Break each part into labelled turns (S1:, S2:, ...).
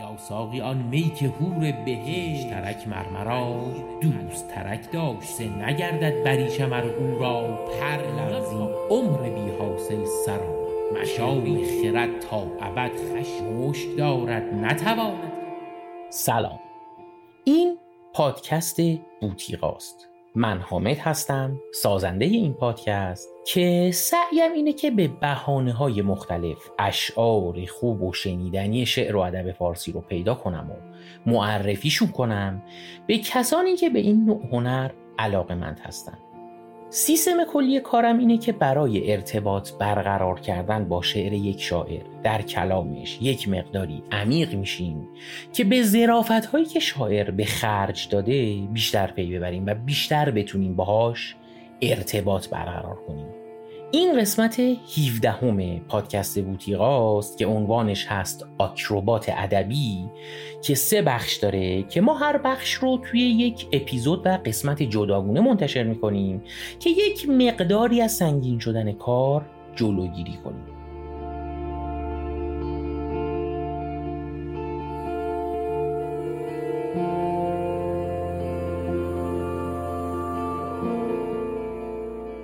S1: یا ساقی آن می که هور بهشت ترک مرمرا دوست ترک داشت نگردد بریشم ار او را پر لرزی. عمر بی حاصل سرآمد مشام خرد تا ابد خشم دارد نتواند.
S2: سلام. این پادکست بوتیقاست. من حامد هستم سازنده این پادکست که سعیم اینه که به بحانه های مختلف اشعار خوب و شنیدنی شعر و ادب فارسی رو پیدا کنم و معرفیشون کنم به کسانی که به این نوع هنر علاقه مند هستن. سیستم کلی کارم اینه که برای ارتباط برقرار کردن با شعر یک شاعر در کلامش یک مقداری عمیق میشیم که به زرافت هایی که شاعر به خرج داده بیشتر پی ببریم و بیشتر بتونیم باهاش ارتباط برقرار کنیم. این قسمت 17 همه پادکست بوتیقاست که عنوانش هست آکروبات ادبی که سه بخش داره که ما هر بخش رو توی یک اپیزود و قسمت جداگونه منتشر می‌کنیم که یک مقداری از سنگین شدن کار جلوگیری کنیم.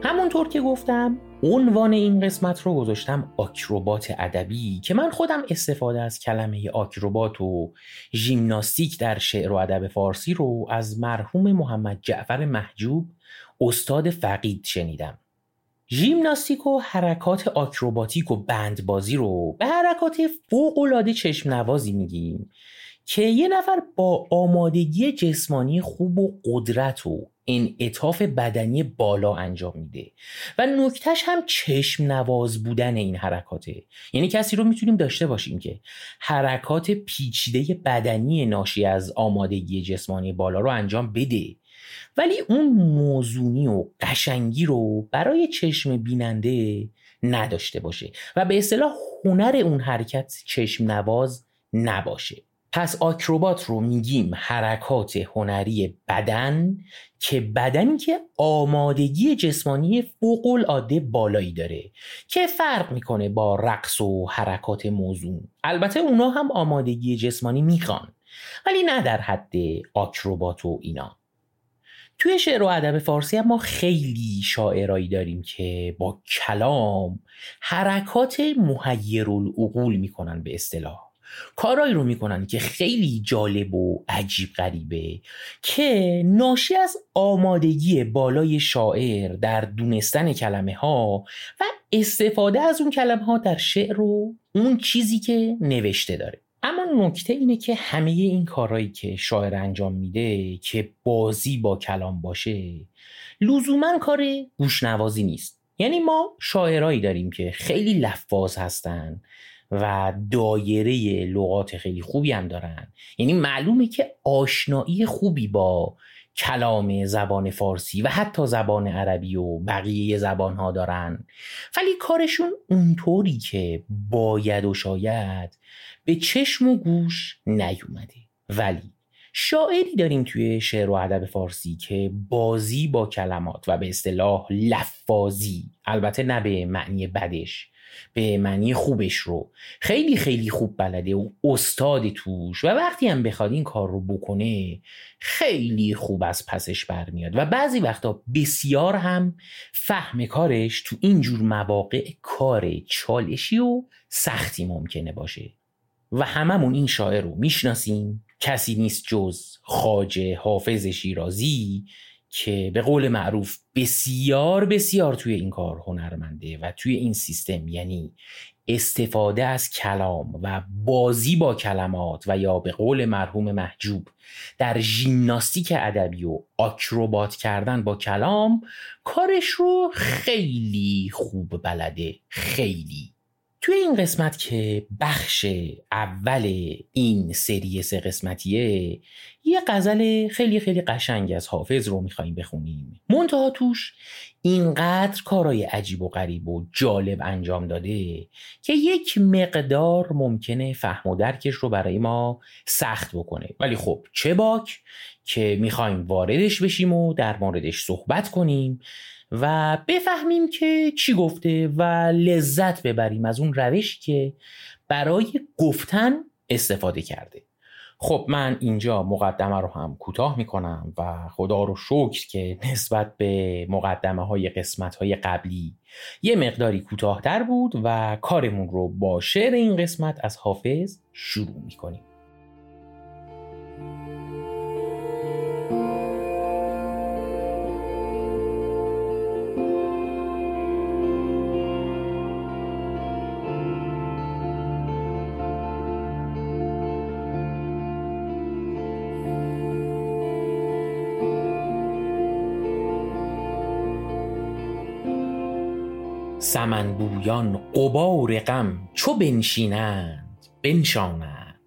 S2: همونطور که گفتم عنوان این قسمت رو گذاشتم آکروبات ادبی که من خودم استفاده از کلمه آکروبات و ژیمناستیک در شعر و ادب فارسی رو از مرحوم محمد جعفر محجوب استاد فقید شنیدم. ژیمناستیک و حرکات آکروباتیک و بندبازی رو به حرکات فوقالعاده چشم نوازی میگیم که یه نفر با آمادگی جسمانی خوب و قدرت و انعطاف بدنی بالا انجام میده. و نکتش هم چشم نواز بودن این حرکاته. یعنی کسی رو می‌تونیم داشته باشیم که حرکات پیچیده بدنی ناشی از آمادگی جسمانی بالا رو انجام بده. ولی اون موزونی و قشنگی رو برای چشم بیننده نداشته باشه. و به اصطلاح هنر اون حرکت چشم نواز نباشه. پس آکروبات رو میگیم حرکات هنری بدن که بدنی که آمادگی جسمانی فوق العاده بالایی داره که فرق می‌کنه با رقص و حرکات موزون. البته اونا هم آمادگی جسمانی می‌خوان ولی نه در حد آکروبات و اینا. توی شعر و ادب فارسی هم ما خیلی شاعرایی داریم که با کلام حرکات محیر العقول می‌کنن به اصطلاح. کارایی رو می‌کنن که خیلی جالب و عجیب غریبه که ناشی از آمادگی بالای شاعر در دونستن کلمه ها و استفاده از اون کلمه ها در شعر و اون چیزی که نوشته داره. اما نکته اینه که همه این کارهایی که شاعر انجام میده که بازی با کلام باشه لزوما کار گوشنوازی نیست. یعنی ما شاعرایی داریم که خیلی لفاظ هستن و دایره لغات خیلی خوبی هم دارن. یعنی معلومه که آشنایی خوبی با کلام زبان فارسی و حتی زبان عربی و بقیه زبان ها دارن. ولی کارشون اونطوری که باید و شاید به چشم و گوش نیومده. ولی شاعری داریم توی شعر و ادب فارسی که بازی با کلمات و به اصطلاح لفاظی البته نه به معنی بدش به معنی خوبش رو. خیلی خیلی خوب بلده و استاد توش و وقتی هم بخواد این کار رو بکنه خیلی خوب از پسش برمیاد. و بعضی وقتا بسیار هم فهم کارش تو اینجور مواقع کار چالشی و سختی ممکنه باشه. و هممون این شاعر رو می‌شناسیم. کسی نیست جز خاجه حافظ شیرازی. که به قول معروف بسیار بسیار توی این کار هنرمنده و توی این سیستم یعنی استفاده از کلام و بازی با کلمات و یا به قول مرحوم محجوب در ژیمناستیک ادبی و آکروبات کردن با کلام کارش رو خیلی خوب بلده خیلی. توی این قسمت که بخش اول این سری سه قسمتیه یه غزل خیلی خیلی قشنگ از حافظ رو میخواییم بخونیم. منتها توش اینقدر کارای عجیب و غریب و جالب انجام داده که یک مقدار ممکنه فهم و درکش رو برای ما سخت بکنه. ولی خب چه باک که می‌خوایم واردش بشیم و در موردش صحبت کنیم و بفهمیم که چی گفته و لذت ببریم از اون روش که برای گفتن استفاده کرده. خب من اینجا مقدمه رو هم کوتاه می‌کنم و خدا رو شکر که نسبت به مقدمه های قسمت های قبلی یه مقداری کوتاهتر بود و کارمون رو با شعر این قسمت از حافظ شروع می‌کنیم. سمن بویان قبار غم چو بنشینند بنشانند.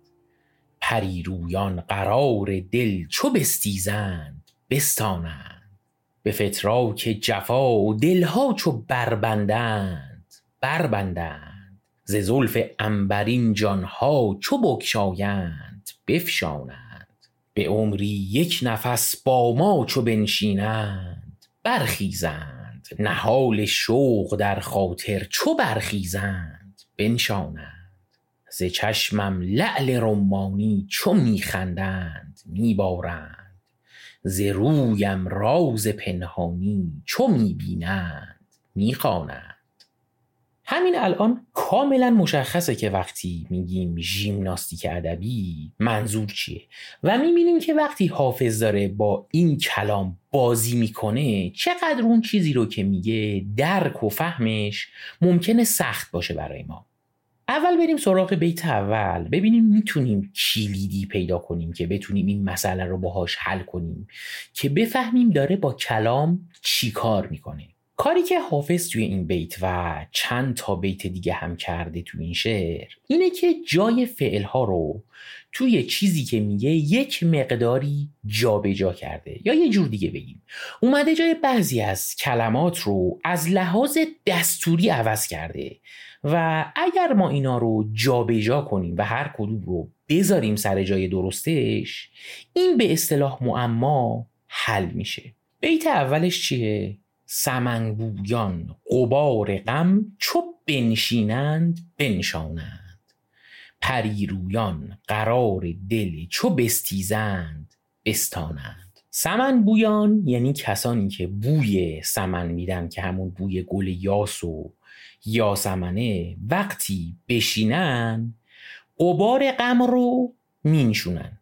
S2: پریرویان قرار دل چو بستیزند بستانند. به فتراک جفا دلها چو بربندند بربندند. ز زلف عنبرین جانها چو بگشایند بفشانند. به عمری یک نفس با ما چو بنشینند برخیزند. نهال شوق در خاطر چو برخیزند بنشانند. ز چشمم لعل رمانی چو میخندند میبارند. ز رویم راز پنهانی چو می‌بینند می‌خوانند. همین الان کاملا مشخصه که وقتی میگیم ژیمناستیک ادبی منظور چیه و می‌بینیم که وقتی حافظ داره با این کلام بازی می‌کنه چقدر اون چیزی رو که میگه درک و فهمش ممکنه سخت باشه برای ما. اول بریم سراغ بیت اول. ببینیم می‌تونیم کلیدی پیدا کنیم که بتونیم این مسئله رو باهاش حل کنیم که بفهمیم داره با کلام چی کار می‌کنه. کاری که حافظ توی این بیت و چند تا بیت دیگه هم کرده توی این شعر اینه که جای فعلها رو توی چیزی که میگه یک مقداری جابجا جا کرده. یا یه جور دیگه بگیم. اومده جای بعضی از کلمات رو از لحاظ دستوری عوض کرده و اگر ما اینا رو جابجا جا کنیم و هر کدوم رو بذاریم سر جای درستش این به اصطلاح معما حل میشه. بیت اولش چیه؟ سمنگویان قبار غم چو بنشینند بنشانند. پریرویان قرار دل چو بستیزند بستانند. سمن بویان یعنی کسانی که بوی سمن میدن که همون بوی گل یاس و یاسمنه وقتی بشینن قبار غم رو مینشونن.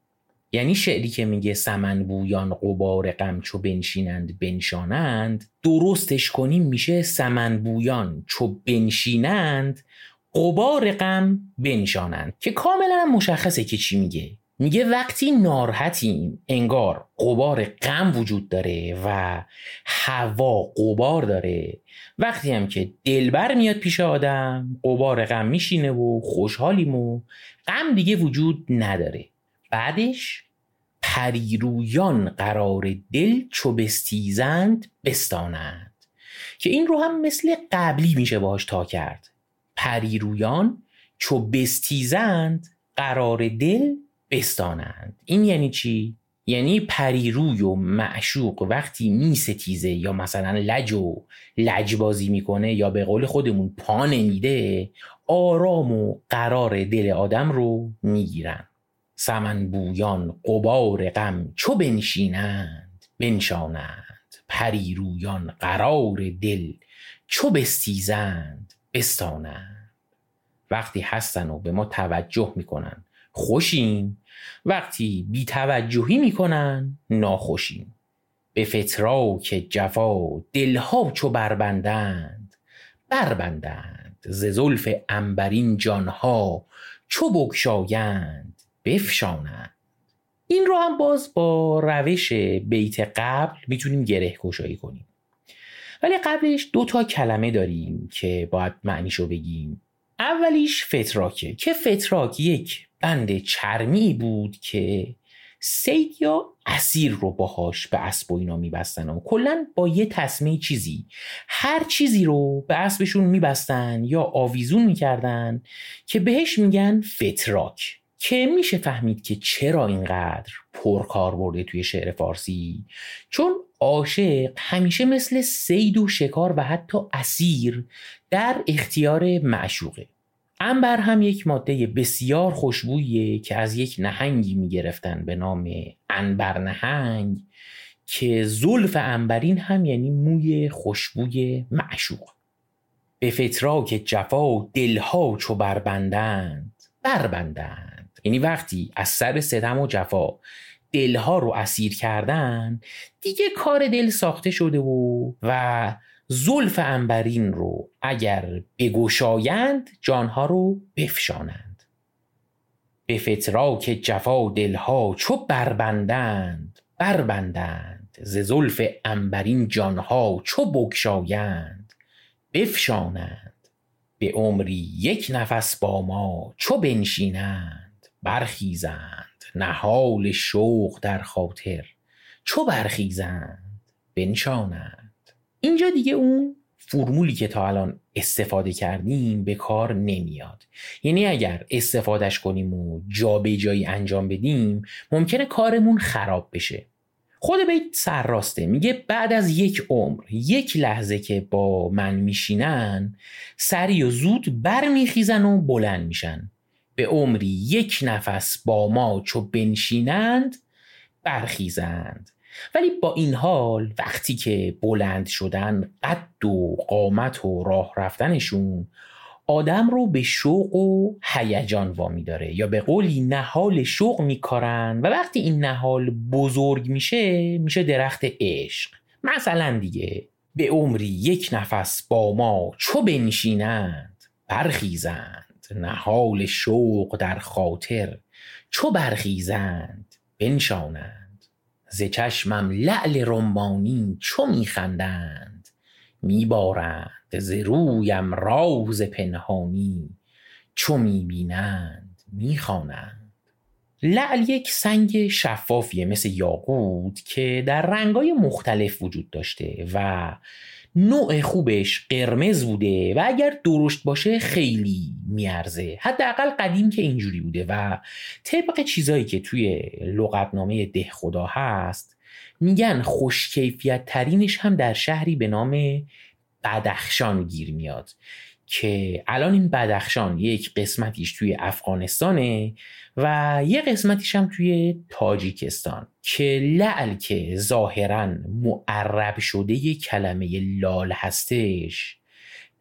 S2: یعنی شعری که میگه سمن بویان قبار غم چو بنشینند بنشانند درستش کنیم میشه سمن بویان چو بنشینند قبار غم بنشانند. که کاملا مشخصه که چی میگه. میگه وقتی ناراحتیم انگار قبار غم وجود داره و هوا قبار داره. وقتی هم که دلبر میاد پیش آدم قبار غم میشینه و خوشحالیم و غم دیگه وجود نداره. بعدش پریرویان قرار دل چو بستیزند بستانند. که این رو هم مثل قبلی میشه باش تا کرد. پریرویان چو بستیزند قرار دل بستانند. این یعنی چی؟ یعنی پریروی و معشوق وقتی میستیزه یا مثلا لج و لجبازی می‌کنه یا به قول خودمون پا نمیده آرام و قرار دل آدم رو می‌گیرن. سمن بویان قبار غم چو بنشینند بنشانند. پریرویان قرار دل چو بستیزند بستانند. وقتی هستن و به ما توجه می‌کنن خوشیم. وقتی بی توجهی می‌کنن ناخوشیم. به فتراک جفا دلها چو بربندند بربندند. ز زلف انبرین جانها چو بگشایند بفشانند این رو هم باز با روش بیت قبل می‌تونیم گره گشایی کنیم. ولی قبلش دو تا کلمه داریم که باید معنیشو بگیم. اولیش فتراکه که فتراک یک بند چرمی بود که صید یا اسیر رو باهاش به اسب و اینا میبستن و کلا با یه تسمه چیزی. هر چیزی رو به اسبشون میبستن یا آویزون می‌کردن که بهش میگن فتراک. که میشه فهمید که چرا اینقدر پرکار برده توی شعر فارسی؟ چون عاشق همیشه مثل سید و شکار و حتی اسیر در اختیار معشوقه. انبر هم یک ماده بسیار خوشبویه که از یک نهنگی می‌گرفتن به نام انبر نهنگ که زلف انبرین هم یعنی موی خوشبوی معشوق. به فتراک جفا دلها چو بربندند بربندند. یعنی وقتی از سر ستم و جفا دلها رو اسیر کردن دیگه کار دل ساخته شده و و زلف انبرین رو اگر بگشایند جانها رو بفشانند. به فتراک جفا دلها چو بربندند بربندند. ز زلف انبرین جانها چو بگشایند بفشانند. به عمری یک نفس با ما چو بنشینند. برخیزند نهال شوق در خاطر. چو برخیزند بنشانند. اینجا دیگه اون فرمولی که تا الان استفاده کردیم به کار نمیاد. یعنی اگر استفادهش کنیم و جایی انجام بدیم ممکنه کارمون خراب بشه. خود بیت سرراسته میگه بعد از یک عمر یک لحظه که با من میشینن سری و زود برمیخیزن و بلند میشن. به عمری یک نفس با ما چو بنشینند برخیزند. ولی با این حال وقتی که بلند شدن قد و قامت و راه رفتنشون آدم رو به شوق و هیجان وامی داره یا به قولی نهال شوق میکارن و وقتی این نهال بزرگ میشه میشه درخت عشق. مثلا دیگه به عمری یک نفس با ما چو بنشینند برخیزند. نهال شوق در خاطر. چو برخیزند بنشانند. ز چشمم لعل رمانی چو میخندند میبارند ز رویم راز پنهانی. چو می‌بینند می‌خوانند لعل یک سنگ شفافیه مثل یاقوت که در رنگای مختلف وجود داشته و نوع خوبش قرمز بوده و اگر درشت باشه خیلی میارزه. حداقل قدیم که اینجوری بوده و طبق چیزایی که توی لغتنامه ده خدا هست میگن خوشکیفیت ترینش هم در شهری به نام بدخشان گیر میاد که الان این بدخشان یک قسمتیش توی افغانستانه و یه قسمتیش هم توی تاجیکستان که لعل که ظاهرا معرب شده یه کلمه لال هستش.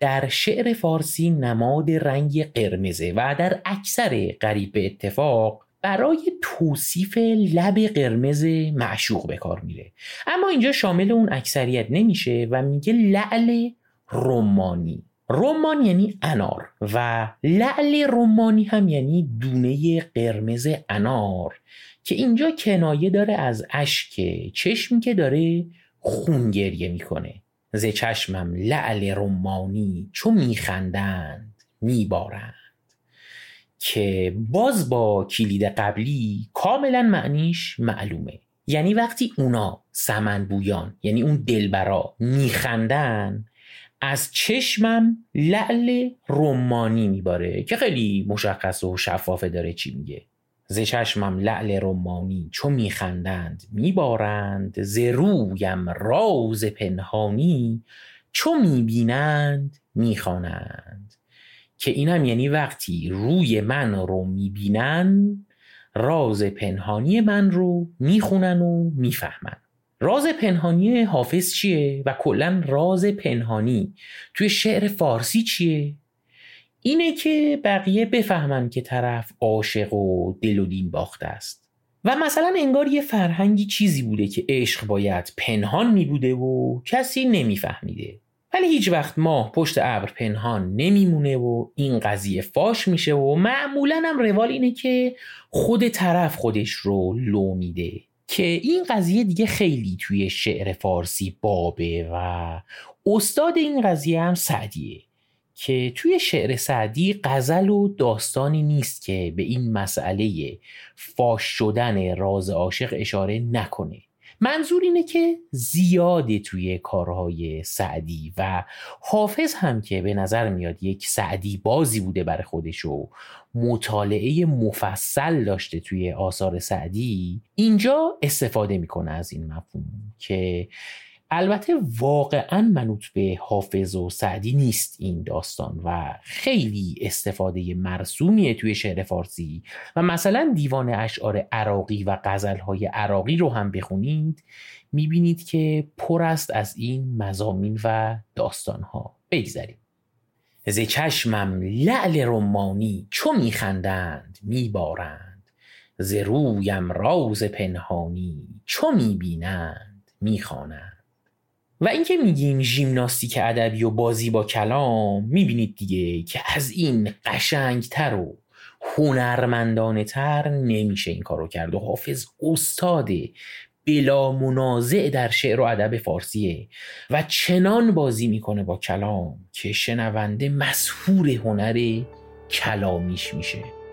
S2: در شعر فارسی نماد رنگ قرمزه و در اکثر قریب اتفاق برای توصیف لب قرمز معشوق به کار میره. اما اینجا شامل اون اکثریت نمیشه و میگه لعل رمانی. رمان یعنی انار و لعل رمانی هم یعنی دونه قرمز انار که اینجا کنایه داره از اشک چشمی که داره خون گریه می‌کنه. ز چشمم لعل رمانی چو میخندند میبارند. که باز با کلید قبلی کاملا معنیش معلومه. یعنی وقتی اونا سمن بویان یعنی اون دلبرا میخندن از چشمم لعل رمانی میباره که خیلی مشخص و شفافه داره چی میگه. ز چشمم لعل رمانی چو میخندند میبارند ز رویم راز پنهانی چو می‌بینند می‌خوانند که اینم یعنی وقتی روی من رو می‌بینن راز پنهانی من رو می‌خونن و می‌فهمن راز پنهانی حافظ چیه و کلا راز پنهانی؟ توی شعر فارسی چیه؟ اینه که بقیه بفهمن که طرف عاشق و دل و دین باخته است. و مثلا انگار یه فرهنگی چیزی بوده که عشق باید پنهان می بوده و کسی نمیفهمیده. ولی هیچ وقت ماه پشت ابر پنهان نمیمونه و این قضیه فاش میشه و معمولا هم روال اینه که خود طرف خودش رو لو میده. که این قضیه دیگه خیلی توی شعر فارسی بابه و استاد این قضیه هم سعدیه. که توی شعر سعدی غزل و داستانی نیست که به این مسئله فاش شدن راز عاشق اشاره نکنه. منظور اینه که زیاده توی کارهای سعدی و حافظ هم که به نظر میاد یک سعدی بازی بوده برای خودش و مطالعه مفصل داشته توی آثار سعدی اینجا استفاده می‌کنه از این مفهوم که البته واقعا منوط به حافظ و سعدی نیست این داستان و خیلی استفاده مرسومیه توی شعر فارسی. و مثلا دیوان اشعار عراقی و غزلهای عراقی رو هم بخونید می‌بینید که پر است از این مزامین و داستانها. بگذریم ز چشمم لعل رمانی چو میخندند میبارند. ز رویم راز پنهانی چو می‌بینند می‌خوانند. و اینکه میگیم ژیمناستیک ادبی و بازی با کلام می‌بینید دیگه که از این قشنگتر و هنرمندانه تر نمیشه این کارو کرد و حافظ استاد بلا منازع در شعر و ادب فارسیه و چنان بازی می‌کنه با کلام که شنونده مسهور هنر کلامیش میشه.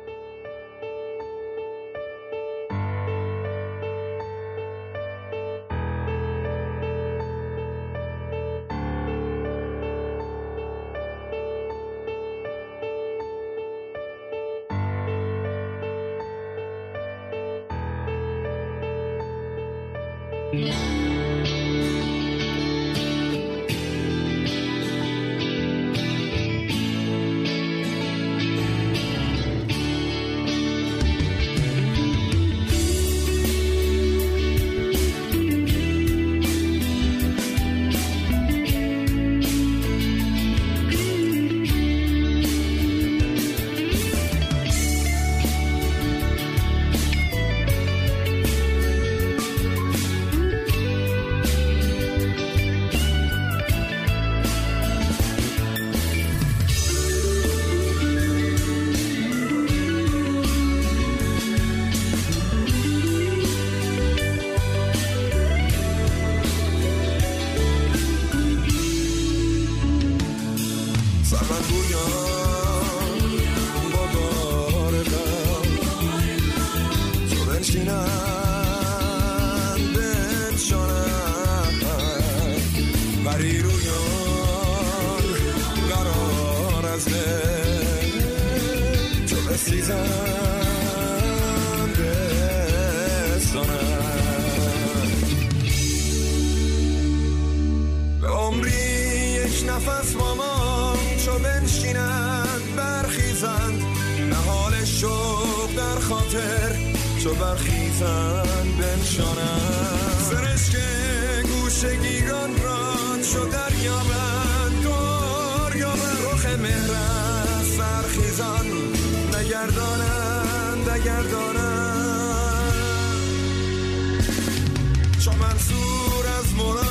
S2: Yeah. عمری یک نفس با ما چو بنشینند برخیزند. نهال شوق در
S3: خاطر چو برخیزند بنشانند. سرشک گوش گیران را چو دریابند یا یابند. روخ مهر سرخیزان نگردانند نگردانند. چو منصور از مراد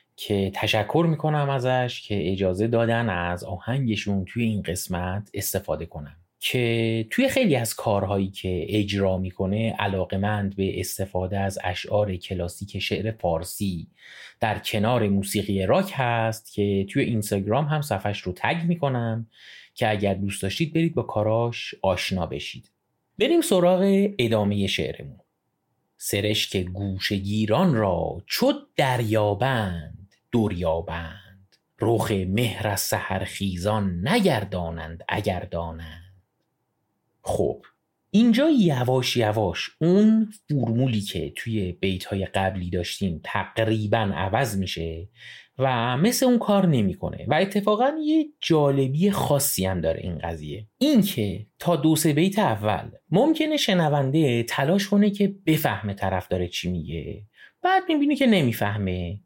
S2: که تشکر می‌کنم ازش که اجازه دادن از آهنگشون توی این قسمت استفاده کنم. که توی خیلی از کارهایی که اجرا می‌کنه علاقمند به استفاده از اشعار کلاسیک شعر فارسی در کنار موسیقی راک هست که توی اینستاگرام هم صفحش رو تگ می‌کنم که اگر دوست داشتید برید با کاراش آشنا بشید. بریم سراغ ادامه شعرمون. سرشک گوشگیران را چو دریابند دوریابند رخ مهر از سحرخیزان نگردانند اگر دانند. خب اینجا یواش یواش اون فرمولی که توی بیت های قبلی داشتیم تقریبا عوض میشه و مثل اون کار نمی‌کنه و اتفاقا یه جالبی خاصی هم داره این قضیه. اینکه تا دو سه بیت اول ممکنه شنونده تلاش کنه که بفهمه طرف داره چی میگه. بعد می‌بینی که نمی‌فهمه.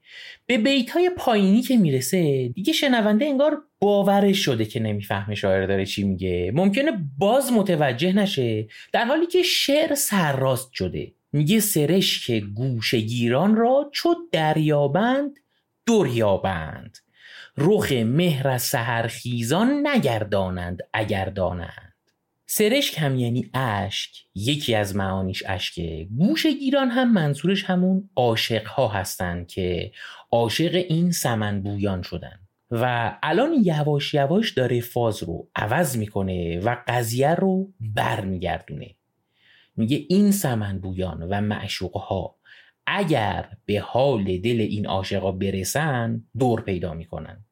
S2: به بیت های پایینی که می‌رسه دیگه شنونده انگار باورش شده که نمی‌فهمه شاعر داره چی میگه. ممکنه باز متوجه نشه. در حالی که شعر سرراست شده. میگه سرش که گوشگیران را چو دریابند دوریابند رخ مهر سهرخیزان نگردانند اگر دانند سرشک هم یعنی اشک یکی از معانیش اشکه گوش گیران هم منظورش همون عاشق ها هستن که عاشق این سمن بویان شدن. و الان یواش یواش داره فاز رو عوض می‌کنه و قضیه رو برمیگردونه. میگه این سمن بویان و معشوق ها اگر به حال دل این عاشقا برسن دور پیدا می‌کنن.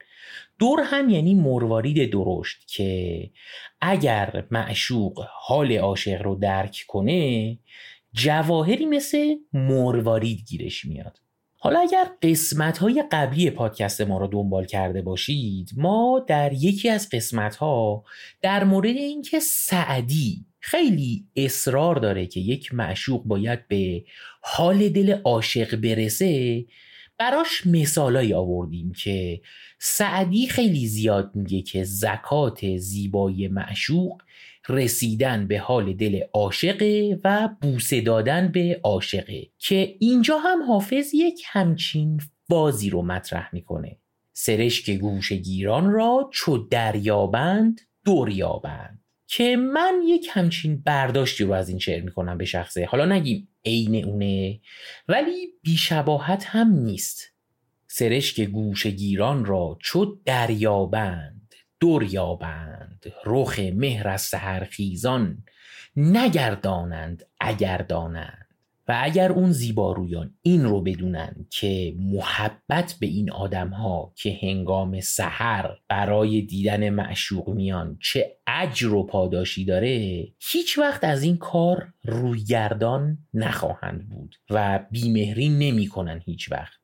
S2: دور هم یعنی مروارید درشت که اگر معشوق حال عاشق رو درک کنه جواهری مثل مروارید گیرش میاد. حالا اگر قسمت های قبلی پادکست ما رو دنبال کرده باشید ما در یکی از قسمت ها در مورد اینکه سعدی خیلی اصرار داره که یک معشوق باید به حال دل عاشق برسه براش مثالایی آوردیم که سعدی خیلی زیاد میگه که زکات زیبای معشوق رسیدن به حال دل عاشقه و بوسه دادن به عاشقه که اینجا هم حافظ یک همچین بازی رو مطرح می‌کنه. سرشک گوش گیران را چو دریابند دور یابند. که من یک همچین برداشتی رو از این شعر می‌کنم به شخصه. حالا نگیم عین اونه ولی بیشباهت هم نیست. سرشک گوش گیران را چو دریابند دور یابند رخ مهر از سهرخیزان نگردانند اگر دانند و اگر اون زیبارویان این رو بدونن که محبت به این آدم ها که هنگام سحر برای دیدن معشوق میان چه اجر و پاداشی داره هیچ وقت از این کار رویگردان نخواهند بود و بیمهری نمی‌کنن هیچ وقت.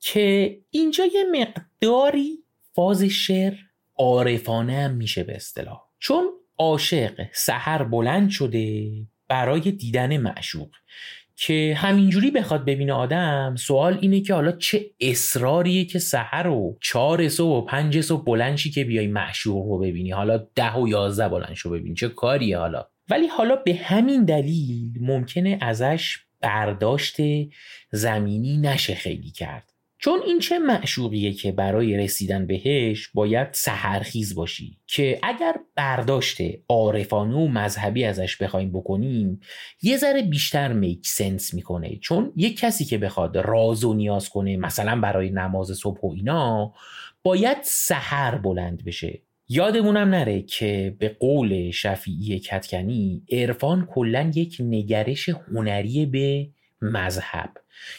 S2: که اینجا یه مقداری فاز شعر عارفانه هم میشه به اصطلاح. چون عاشق سحر بلند شده برای دیدن معشوق. که همینجوری بخواد ببینه آدم سوال اینه که حالا چه اصراریه که سحر و چهار صبح و پنج صبح بلنشی که بیای معشوق رو ببینی. حالا ده و یازده بلند شو ببینی چه کاریه حالا؟ ولی حالا به همین دلیل ممکنه ازش برداشت زمینی نشه خیلی کرد. چون این چه معشوقیه که برای رسیدن بهش باید سهرخیز باشی که اگر برداشت عارفانه و مذهبی ازش بخوایم بکنیم یه ذره بیشتر میک سنس می‌کنه. چون یک کسی که بخواد راز و نیاز کنه مثلا برای نماز صبح و اینا باید سحر بلند بشه. یادمونم نره که به قول شفیعی کتکنی عرفان کلا یک نگرش هنری به مذهب.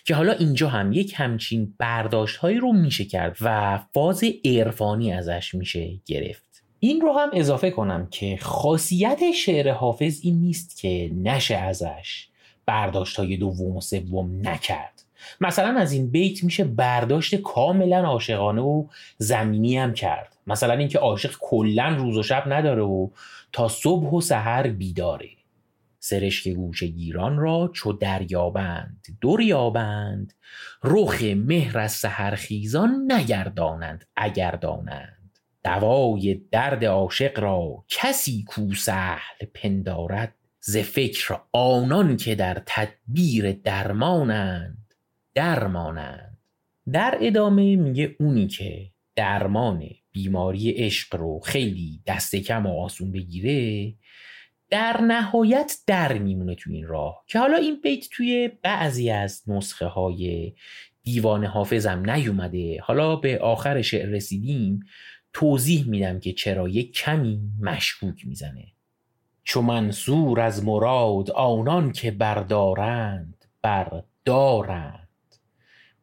S2: که حالا اینجا هم یک همچین برداشت هایی رو میشه کرد و فاز عرفانی ازش میشه گرفت. این رو هم اضافه کنم که خاصیت شعر حافظ این نیست که نشه ازش برداشت های دوم و سوم نکرد. مثلا از این بیت میشه برداشت کاملا عاشقانه و زمینی هم کرد. مثلا اینکه عاشق کلا روز و شب نداره و تا صبح و سحر بیداره. سرشک گوش گیران را چو دریابند دور یابند رخ مهر از سهرخیزان نگردانند اگر دانند دوای درد عاشق را کسی کو سهل پندارد ز فکر آنان که در تدبیر درمانند درمانند. در ادامه میگه اونی که درمان بیماری عشق رو خیلی دست کم و آسون بگیره در نهایت در میمونه تو این راه. که حالا این بیت توی بعضی از نسخه های دیوان حافظم نیومده. حالا به آخر شعر رسیدیم. توضیح میدم که چرا یک کمی مشکوک می‌زنه. چو منصور از مراد آنان که بردارند بردارند.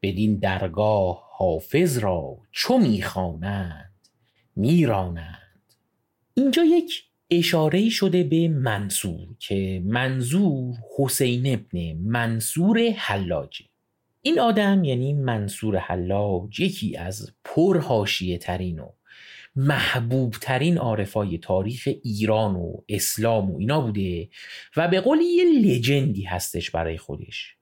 S2: بدین درگاه حافظ را چو می‌خوانند میرانند. اینجا یک اشاره شده به منصور که منظور حسین ابن منصور حلاجه. این آدم یعنی منصور حلاج یکی از پرهاشیه ترین و محبوب ترین عارفای تاریخ ایران و اسلام و اینا بوده و به قولی یه لجندی هستش برای خودش.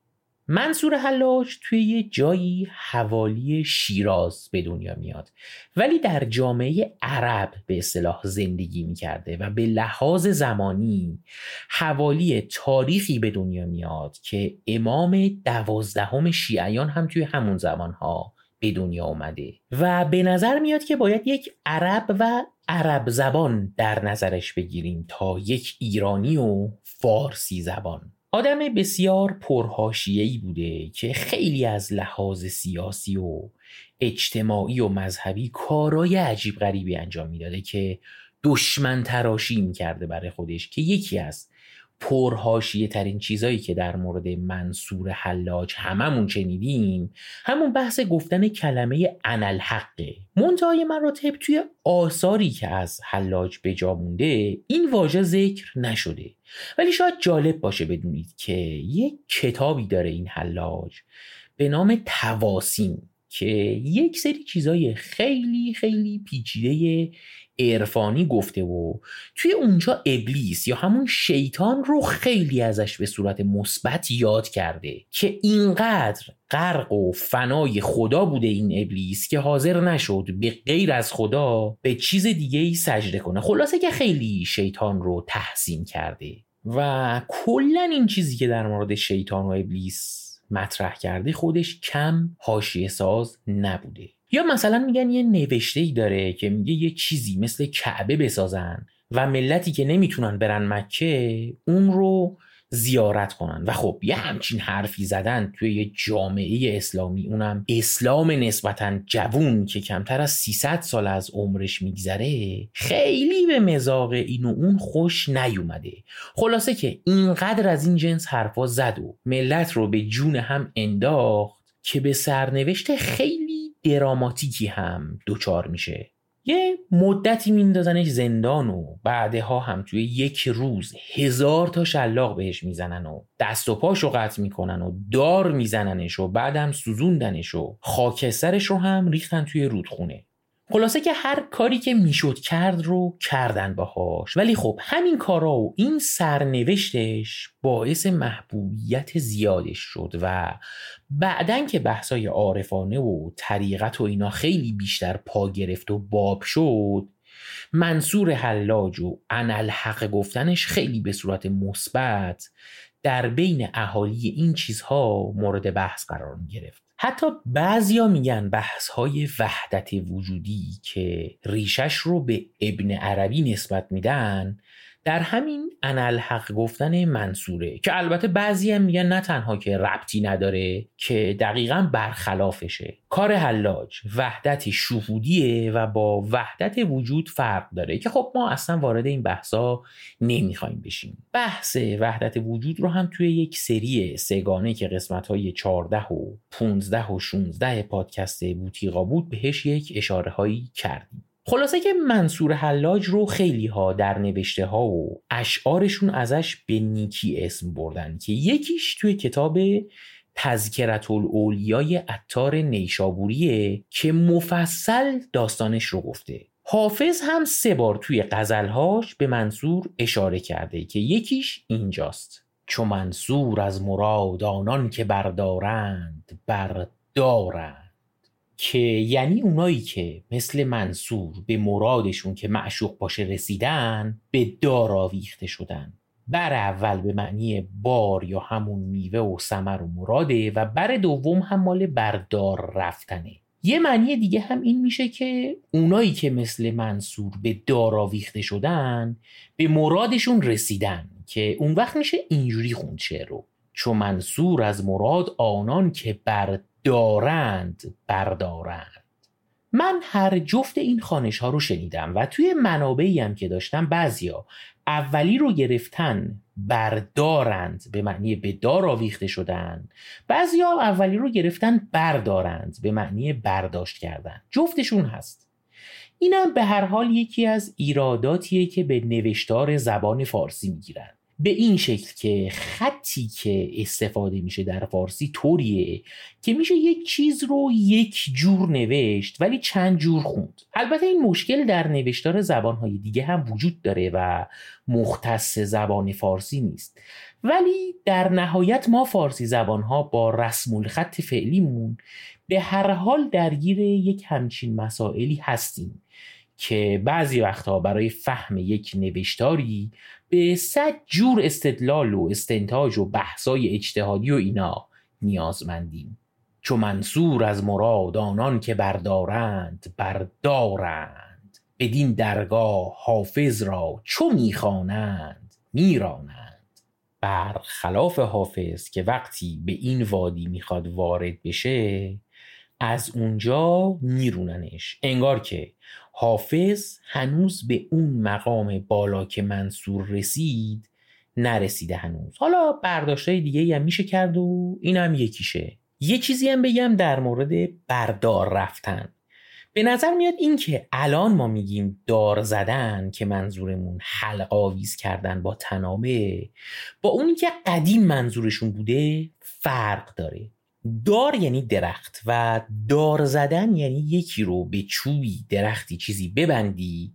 S2: منصور حلاج توی یه جایی حوالی شیراز به دنیا میاد. ولی در جامعه عرب به اصطلاح زندگی می‌کرده و به لحاظ زمانی حوالی تاریخی به دنیا میاد که امام دوازدهم شیعیان هم توی همون زمانها به دنیا اومده. و به نظر میاد که باید یک عرب و عرب زبان در نظرش بگیریم تا یک ایرانی و فارسی زبان. آدم بسیار پرهاشیه‌ای بوده که خیلی از لحاظ سیاسی و اجتماعی و مذهبی کارای عجیب غریبی انجام می‌داده که دشمن تراشی می‌کرده برای خودش که یکی از پرهاشیه ترین چیزایی که در مورد منصور حلاج هممون شنیدیم همون بحث گفتن کلمه انالحقه منتهای مراتب توی آثاری که از حلاج به جا مونده این واژه ذکر نشده. ولی شاید جالب باشه بدونید که یک کتابی داره این حلاج به نام تواسین که یک سری چیزای خیلی خیلی پیچیده عرفانی گفته و توی اونجا ابلیس یا همون شیطان رو خیلی ازش به صورت مثبت یاد کرده که اینقدر غرق و فنای خدا بوده این ابلیس که حاضر نشد به غیر از خدا به چیز دیگه ای سجده کنه. خلاصه که خیلی شیطان رو تحسین کرده و کلا این چیزی که در مورد شیطان و ابلیس مطرح کرده خودش کم حاشیه ساز نبوده. یا مثلا میگن یه نوشته ای داره که میگه یه چیزی مثل کعبه بسازن و ملتی که نمی‌تونن برن مکه اون رو زیارت کنن. و خب یه همچین حرفی زدن توی یه جامعه اسلامی اونم اسلام نسبتا جوون که کمتر از 300 سال از عمرش میگذره خیلی به مزاق این و اون خوش نیومده. خلاصه که اینقدر از این جنس حرفا زد و ملت رو به جون هم انداخت که به سرنوشت خیلی دراماتیکی هم دچار میشه. یه مدتی میندازنش زندان و بعدها هم توی یک روز هزار تا شلاق بهش می‌زنن و دست و پاشو قطع می‌کنن و دار میزننش و بعدم سوزوندنش و خاکسترش رو هم ریختن توی رودخونه. خلاصه که هر کاری که می‌شد کرد رو کردن باهاش. ولی خب همین کارا و این سرنوشتش باعث محبوبیت زیادش شد و بعدن که بحثای عارفانه و طریقت و اینا خیلی بیشتر پا گرفت و باب شد منصور حلاج و انالحق گفتنش خیلی به صورت مثبت در بین اهالی این چیزها مورد بحث قرار می گرفت حتی بعضیا میگن بحث های وحدت وجودی که ریشش رو به ابن عربی نسبت میدن در همین انالحق گفتن منصوره که البته بعضی هم میگن نه تنها که ربطی نداره که دقیقا برخلافشه. کار حلاج وحدت شهودیه و با وحدت وجود فرق داره که خب ما اصلا وارد این بحثا نمی‌خوایم بشیم. بحث وحدت وجود رو هم توی یک سری سگانه که قسمت های 14 و 15 و 16 پادکست بوتیقا بود بهش یک اشاره هایی کردیم. خلاصه که منصور حلاج رو خیلی ها در نوشته ها و اشعارشون ازش به نیکی اسم بردن که یکیش توی کتاب تذکرت الاولیای اتار نیشابوریه که مفصل داستانش رو گفته. حافظ هم سه بار توی غزلهاش به منصور اشاره کرده که یکیش اینجاست. چو منصور از مراد آنان که بردارند بردارند. که یعنی اونایی که مثل منصور به مرادشون که معشوق باشه رسیدن به دار آویخته شدن. بر اول به معنی بار یا همون میوه و سمر و مراده و بر دوم هم مال بردار رفتنه. یه معنی دیگه هم این میشه که اونایی که مثل منصور به دار آویخته شدن به مرادشون رسیدن که اون وقت میشه اینجوری خوند رو. چون منصور از مراد آنان که بر دارند بردارند. من هر جفت این خانش ها رو شنیدم و توی منابعی هم که داشتم بعضیا اولی رو گرفتن بردارند به معنی به دار آویخته شدن. بعضیا اولی رو گرفتن بردارند به معنی برداشت کردن. جفتشون هست. اینم به هر حال یکی از ایراداتیه که به نوشتار زبان فارسی می‌گیرن. به این شکل که خطی که استفاده میشه در فارسی طوریه که میشه یک چیز رو یک جور نوشت ولی چند جور خوند. البته این مشکل در نوشتار زبانهای دیگه هم وجود داره و مختص زبان فارسی نیست. ولی در نهایت ما فارسی زبانها با رسم الخط فعلیمون به هر حال درگیر یک همچین مسائلی هستیم. که بعضی وقتها برای فهم یک نوشتاری به صد جور استدلال و استنتاج و بحثای اجتهادی و اینا نیازمندیم. چو منصور از مراد آنان که بردارند بردارند. بدین درگاه حافظ را چو می‌خوانند میرانند. برخلاف حافظ که وقتی به این وادی می‌خواد وارد بشه از اونجا میروننش. انگار که حافظ هنوز به اون مقام بالا که منصور رسید نرسیده هنوز. حالا برداشتهای دیگه هم میشه کرد و این هم یکیشه. یه چیزی هم بگم در مورد بردار رفتن. به نظر میاد این که الان ما میگیم دار زدن که منظورمون حلق آویز کردن با تنابه با اونی که قدیم منظورشون بوده فرق داره. دار یعنی درخت و دار زدن یعنی یکی رو به چوبی درختی چیزی ببندی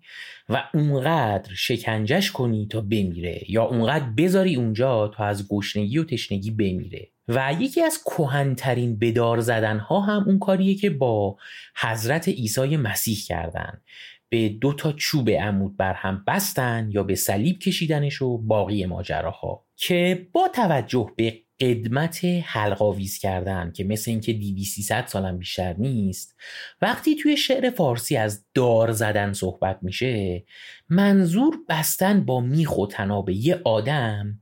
S2: و اونقدر شکنجش کنی تا بمیره یا اونقدر بذاری اونجا تا از گشنگی و تشنگی بمیره. و یکی از کهنترین بدار زدن ها هم اون کاریه که با حضرت عیسی مسیح کردن. به دو تا چوب عمود بر هم بستن یا به صلیب کشیدنش و باقی ماجراها. که با توجه به قدمت حلقاویز کردن که مثل اینکه دیوی سال سالم بیشتر نیست وقتی توی شعر فارسی از دار زدن صحبت میشه منظور بستن با میخ و تناب یه آدم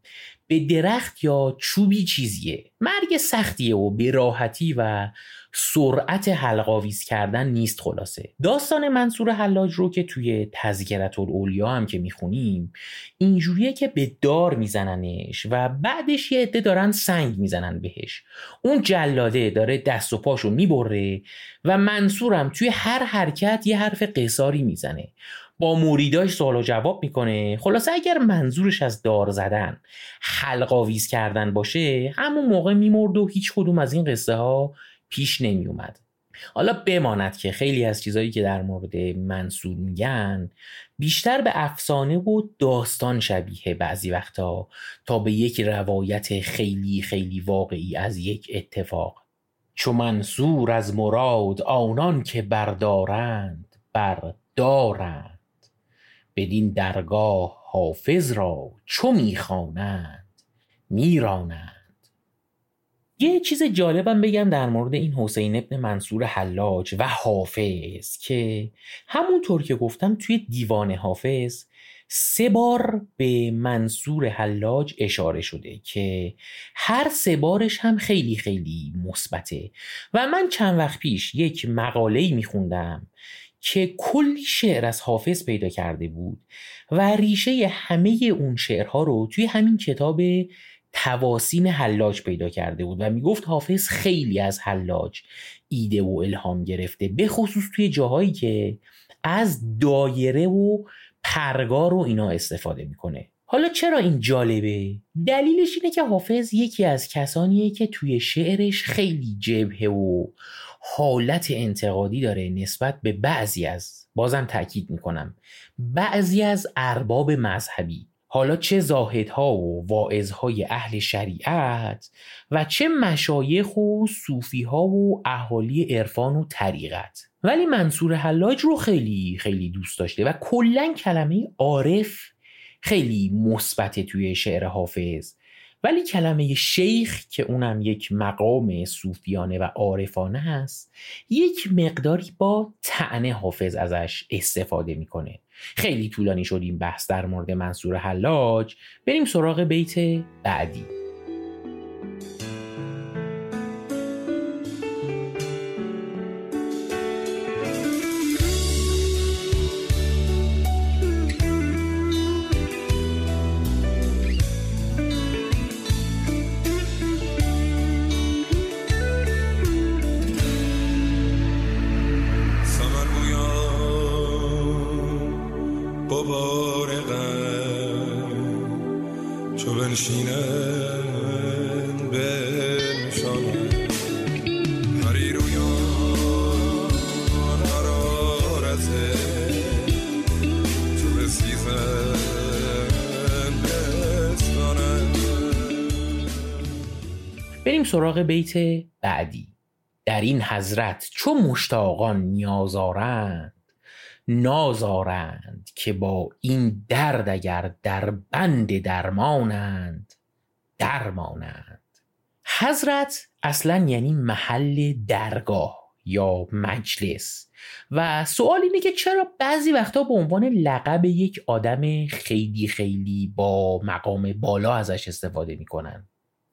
S2: به درخت یا چوبی چیزیه. مرگ سختیه و به راحتی و سرعت حلقاویز کردن نیست خلاصه. داستان منصور حلاج رو که توی تذکرت الاولیا هم که می‌خونیم اینجوریه که به دار میزننش و بعدش یه عده دارن سنگ می‌زنن بهش. اون جلاده داره دست و پاشو می‌بره و منصورم توی هر حرکت یه حرف قصاری می‌زنه. با موریداش سوال و جواب می‌کنه. خلاصه اگر منظورش از دار زدن حلقاویز کردن باشه همون موقع میمرد و هیچ کدوم از این قصه ها پیش نمی اومد حالا بماند که خیلی از چیزهایی که در مورد منصور میگن بیشتر به افسانه و داستان شبیه بعضی وقتا تا به یک روایت خیلی خیلی واقعی از یک اتفاق. چو منصور از مراد آنان که بردارند بردارند. بدین درگاه حافظ را چو می‌خوانند میرانند. یه چیز جالبم بگم در مورد این حسین ابن منصور حلاج و حافظ که همونطور که گفتم توی دیوان حافظ سه بار به منصور حلاج اشاره شده که هر سه بارش هم خیلی خیلی مثبته. و من چند وقت پیش یک مقاله میخوندم که کلی شعر از حافظ پیدا کرده بود و ریشه همه اون شعرها رو توی همین کتاب تواسین حلاج پیدا کرده بود و می‌گفت حافظ خیلی از حلاج ایده و الهام گرفته به خصوص توی جاهایی که از دایره و پرگار و اینا استفاده می‌کنه حالا چرا این جالبه؟ دلیلش اینه که حافظ یکی از کسانیه که توی شعرش خیلی جبهه و حالت انتقادی داره نسبت به بعضی از بازم تاکید می‌کنم بعضی از ارباب مذهبی. حالا چه زاهدها و واعظهای اهل شریعت و چه مشایخ و صوفیها و اهالی عرفان و طریقت. ولی منصور حلاج رو خیلی خیلی دوست داشته و کلا کلمه عارف خیلی مثبت توی شعر حافظ. ولی کلمه شیخ که اونم یک مقام صوفیانه و عارفانه هست یک مقداری با تعنه حافظ ازش استفاده می‌کنه. خیلی طولانی شد این بحث در مورد منصور حلاج. بریم سراغ بیت بعدی. سراغ بیت بعدی. در این حضرت چو مشتاقان نیازارند نازارند که با این درد اگر در بند درمانند درمانند. حضرت اصلا یعنی محل درگاه یا مجلس. و سوال اینه که چرا بعضی وقتا به عنوان لقب یک آدم خیلی خیلی با مقام بالا ازش استفاده می‌کنن؟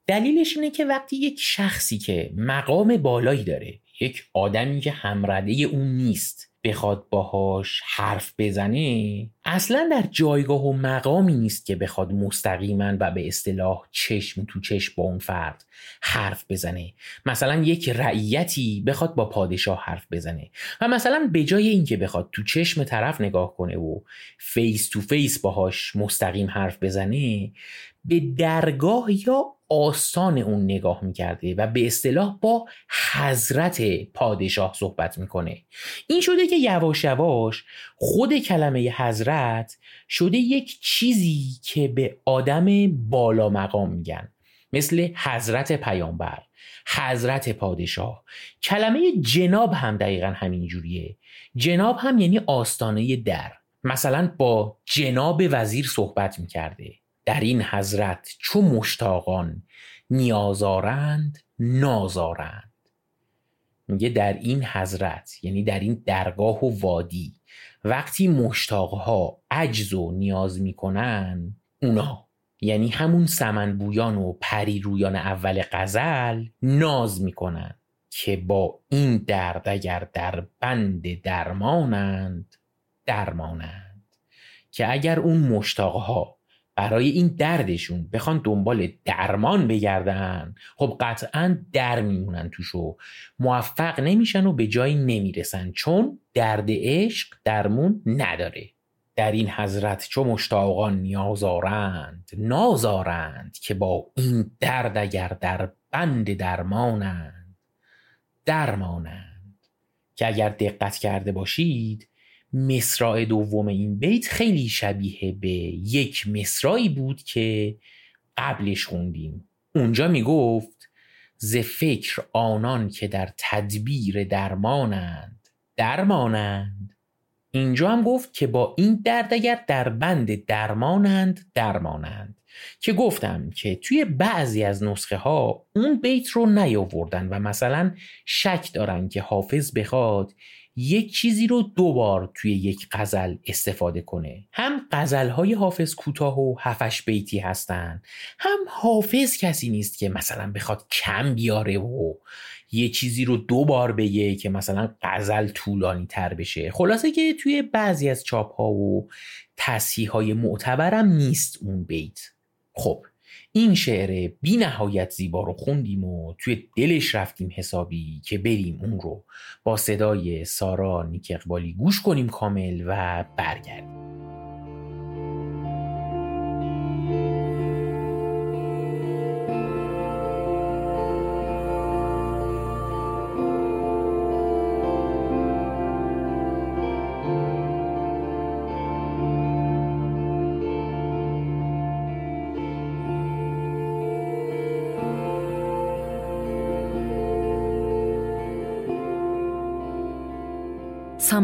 S2: دلیلش اینه که وقتی یک شخصی که مقام بالایی داره یک آدمی که هم‌رده اون نیست بخواد باهاش حرف بزنه اصلا در جایگاه و مقامی نیست که بخواد مستقیما و به اصطلاح چشم تو چشم با اون فرد حرف بزنه. مثلا یک رعیتی بخواد با پادشاه حرف بزنه. و مثلا به جای اینکه بخواد تو چشم طرف نگاه کنه و face to face باهاش مستقیم حرف بزنه به درگاه یا آستان اون نگاه می‌کرده و به اصطلاح با حضرت پادشاه صحبت می‌کنه. این شده که یواش یواش خود کلمه حضرت شده یک چیزی که به آدم بالا مقام میگن. مثل حضرت پیامبر حضرت پادشاه. کلمه جناب هم دقیقا همین جوریه. جناب هم یعنی آستانه در. مثلا با جناب وزیر صحبت می‌کرده. در این حضرت چو مشتاقان نیازارند نازارند میگه در این حضرت یعنی در این درگاه و وادی وقتی مشتاقها عجز و نیاز می‌کنن اونا یعنی همون سمنبویان و پریرویان اول غزل ناز می‌کنن که با این درد اگر در بند درمانند درمانند. که اگر اون مشتاقها برای این دردشون بخوان دنبال درمان بگردن. خب قطعا در میمونن توش موفق نمیشن و به جایی نمی‌رسن چون درد عشق درمون نداره. در این حضرت چو مشتاقان نیازارند نازارند که با این درد اگر در بند درمانند درمانند. که اگر دقت کرده باشید مصرع دوم این بیت خیلی شبیه به یک مصرعی بود که قبلش خوندیم. اونجا می‌گفت ز فکر آنان که در تدبیر درمانند درمانند. اینجا هم گفت که با این درد اگر در بند درمانند درمانند. که گفتم که توی بعضی از نسخه ها اون بیت رو نیاوردن و مثلا شک دارن که حافظ بخواد یک چیزی رو دو بار توی یک غزل استفاده کنه. هم غزل های حافظ کوتاه و هفش بیتی هستن. هم حافظ کسی نیست که مثلا بخواد کم بیاره و یه چیزی رو دو بار بگه که مثلا غزل طولانی تر بشه. خلاصه که توی بعضی از چاپ ها و تصحیح های معتبرم نیست اون بیت. خب این شعر بی نهایت زیبا رو خوندیم و توی دلش رفتیم حسابی که بریم اون رو با صدای سارا نیک اقبالی گوش کنیم کامل و برگردیم.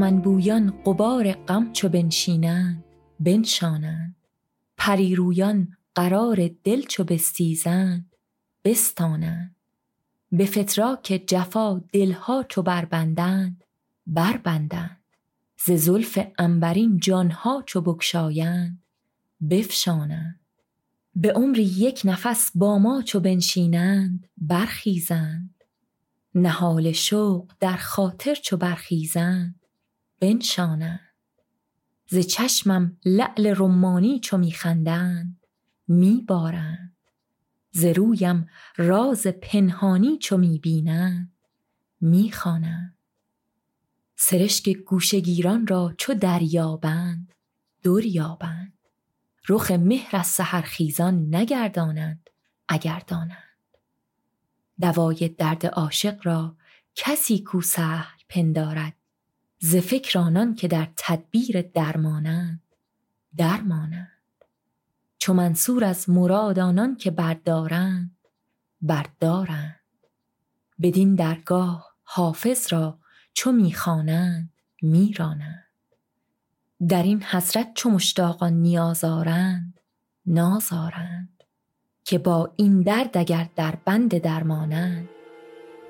S4: سمنبویان قبار غم چو بنشینند بنشانند. پریرویان قرار دل چو بستیزند بستانند. به فتراک جفا دلها چو بربندند بربندند. ز زلف عنبرین جانها چو بگشایند بفشانند. به عمری یک نفس با ما چو بنشینند برخیزند. نهال شوق در خاطر چو برخیزند بنشانند ز چشمم لعل رمانی چو میخندند میبارند. ز رویم راز پنهانی چو می‌بینند می‌خوانند. سرشک گوشگیران را چو دریابند دریابند. رخ مهر از سحرخیزان نگردانند اگر دانند. دوای درد عاشق را کسی کو سهل پندارد ز فکر آنان که در تدبیر درمانند درمانند. چو منصور از مراد آنان که بردارند بردارند. بدین درگاه حافظ را چو می‌خوانند میرانند. در این حضرت چو مشتاقان نیازارند نازارند که با این درد اگر در بند درمانند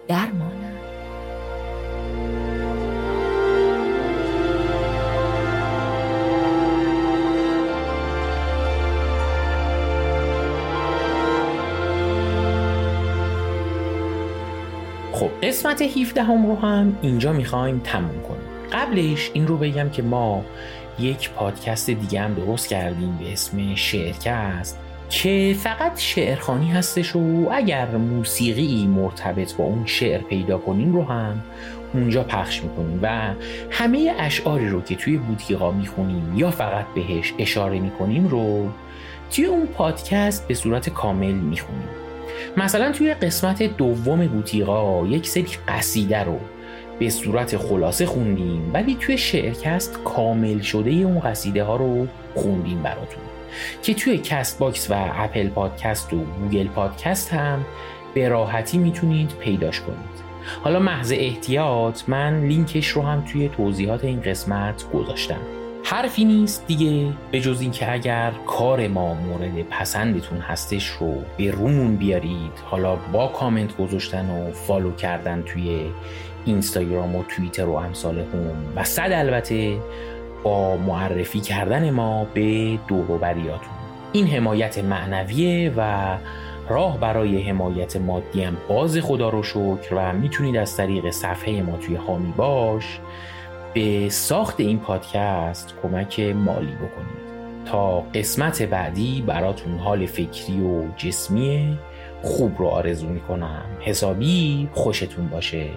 S4: درمانند.
S2: خب قسمت 17 هم رو هم اینجا می‌خوایم تموم کنیم. قبلش این رو بگم که ما یک پادکست دیگه هم درست کردیم به اسم شعرکست که فقط شعرخانی هستش و اگر موسیقی مرتبط با اون شعر پیدا کنیم رو هم اونجا پخش می‌کنیم و همه اشعاری رو که توی بوتیقا می‌خونیم یا فقط بهش اشاره می‌کنیم رو توی اون پادکست به صورت کامل می‌خونیم. مثلا توی قسمت دوم بوتیقا یک سری قصیده رو به صورت خلاصه خوندیم ولی توی شعرکست کامل شده اون قصیده ها رو خوندیم براتون. که توی Castbox و Apple Podcast و Google Podcast هم به راحتی می‌تونید پیداش کنید. حالا محض احتیاط من لینکش رو هم توی توضیحات این قسمت گذاشتم. حرفی نیست دیگه. به جز اینکه اگر کار ما مورد پسندتون هستش رو به رومون بیارید حالا با کامنت گذاشتن و follow کردن توی اینستاگرام و توییتر و امثال هم. و صد البته با معرفی کردن ما به دوروبریاتون. این حمایت معنویه و راه برای حمایت مادی هم باز خدا رو شکر و می‌تونید از طریق صفحه ما توی هامی باش به ساخت این پادکست کمک مالی بکنید. تا قسمت بعدی براتون حال فکری و جسمی خوب رو آرزو می‌کنم. حسابی خوشتون باشه.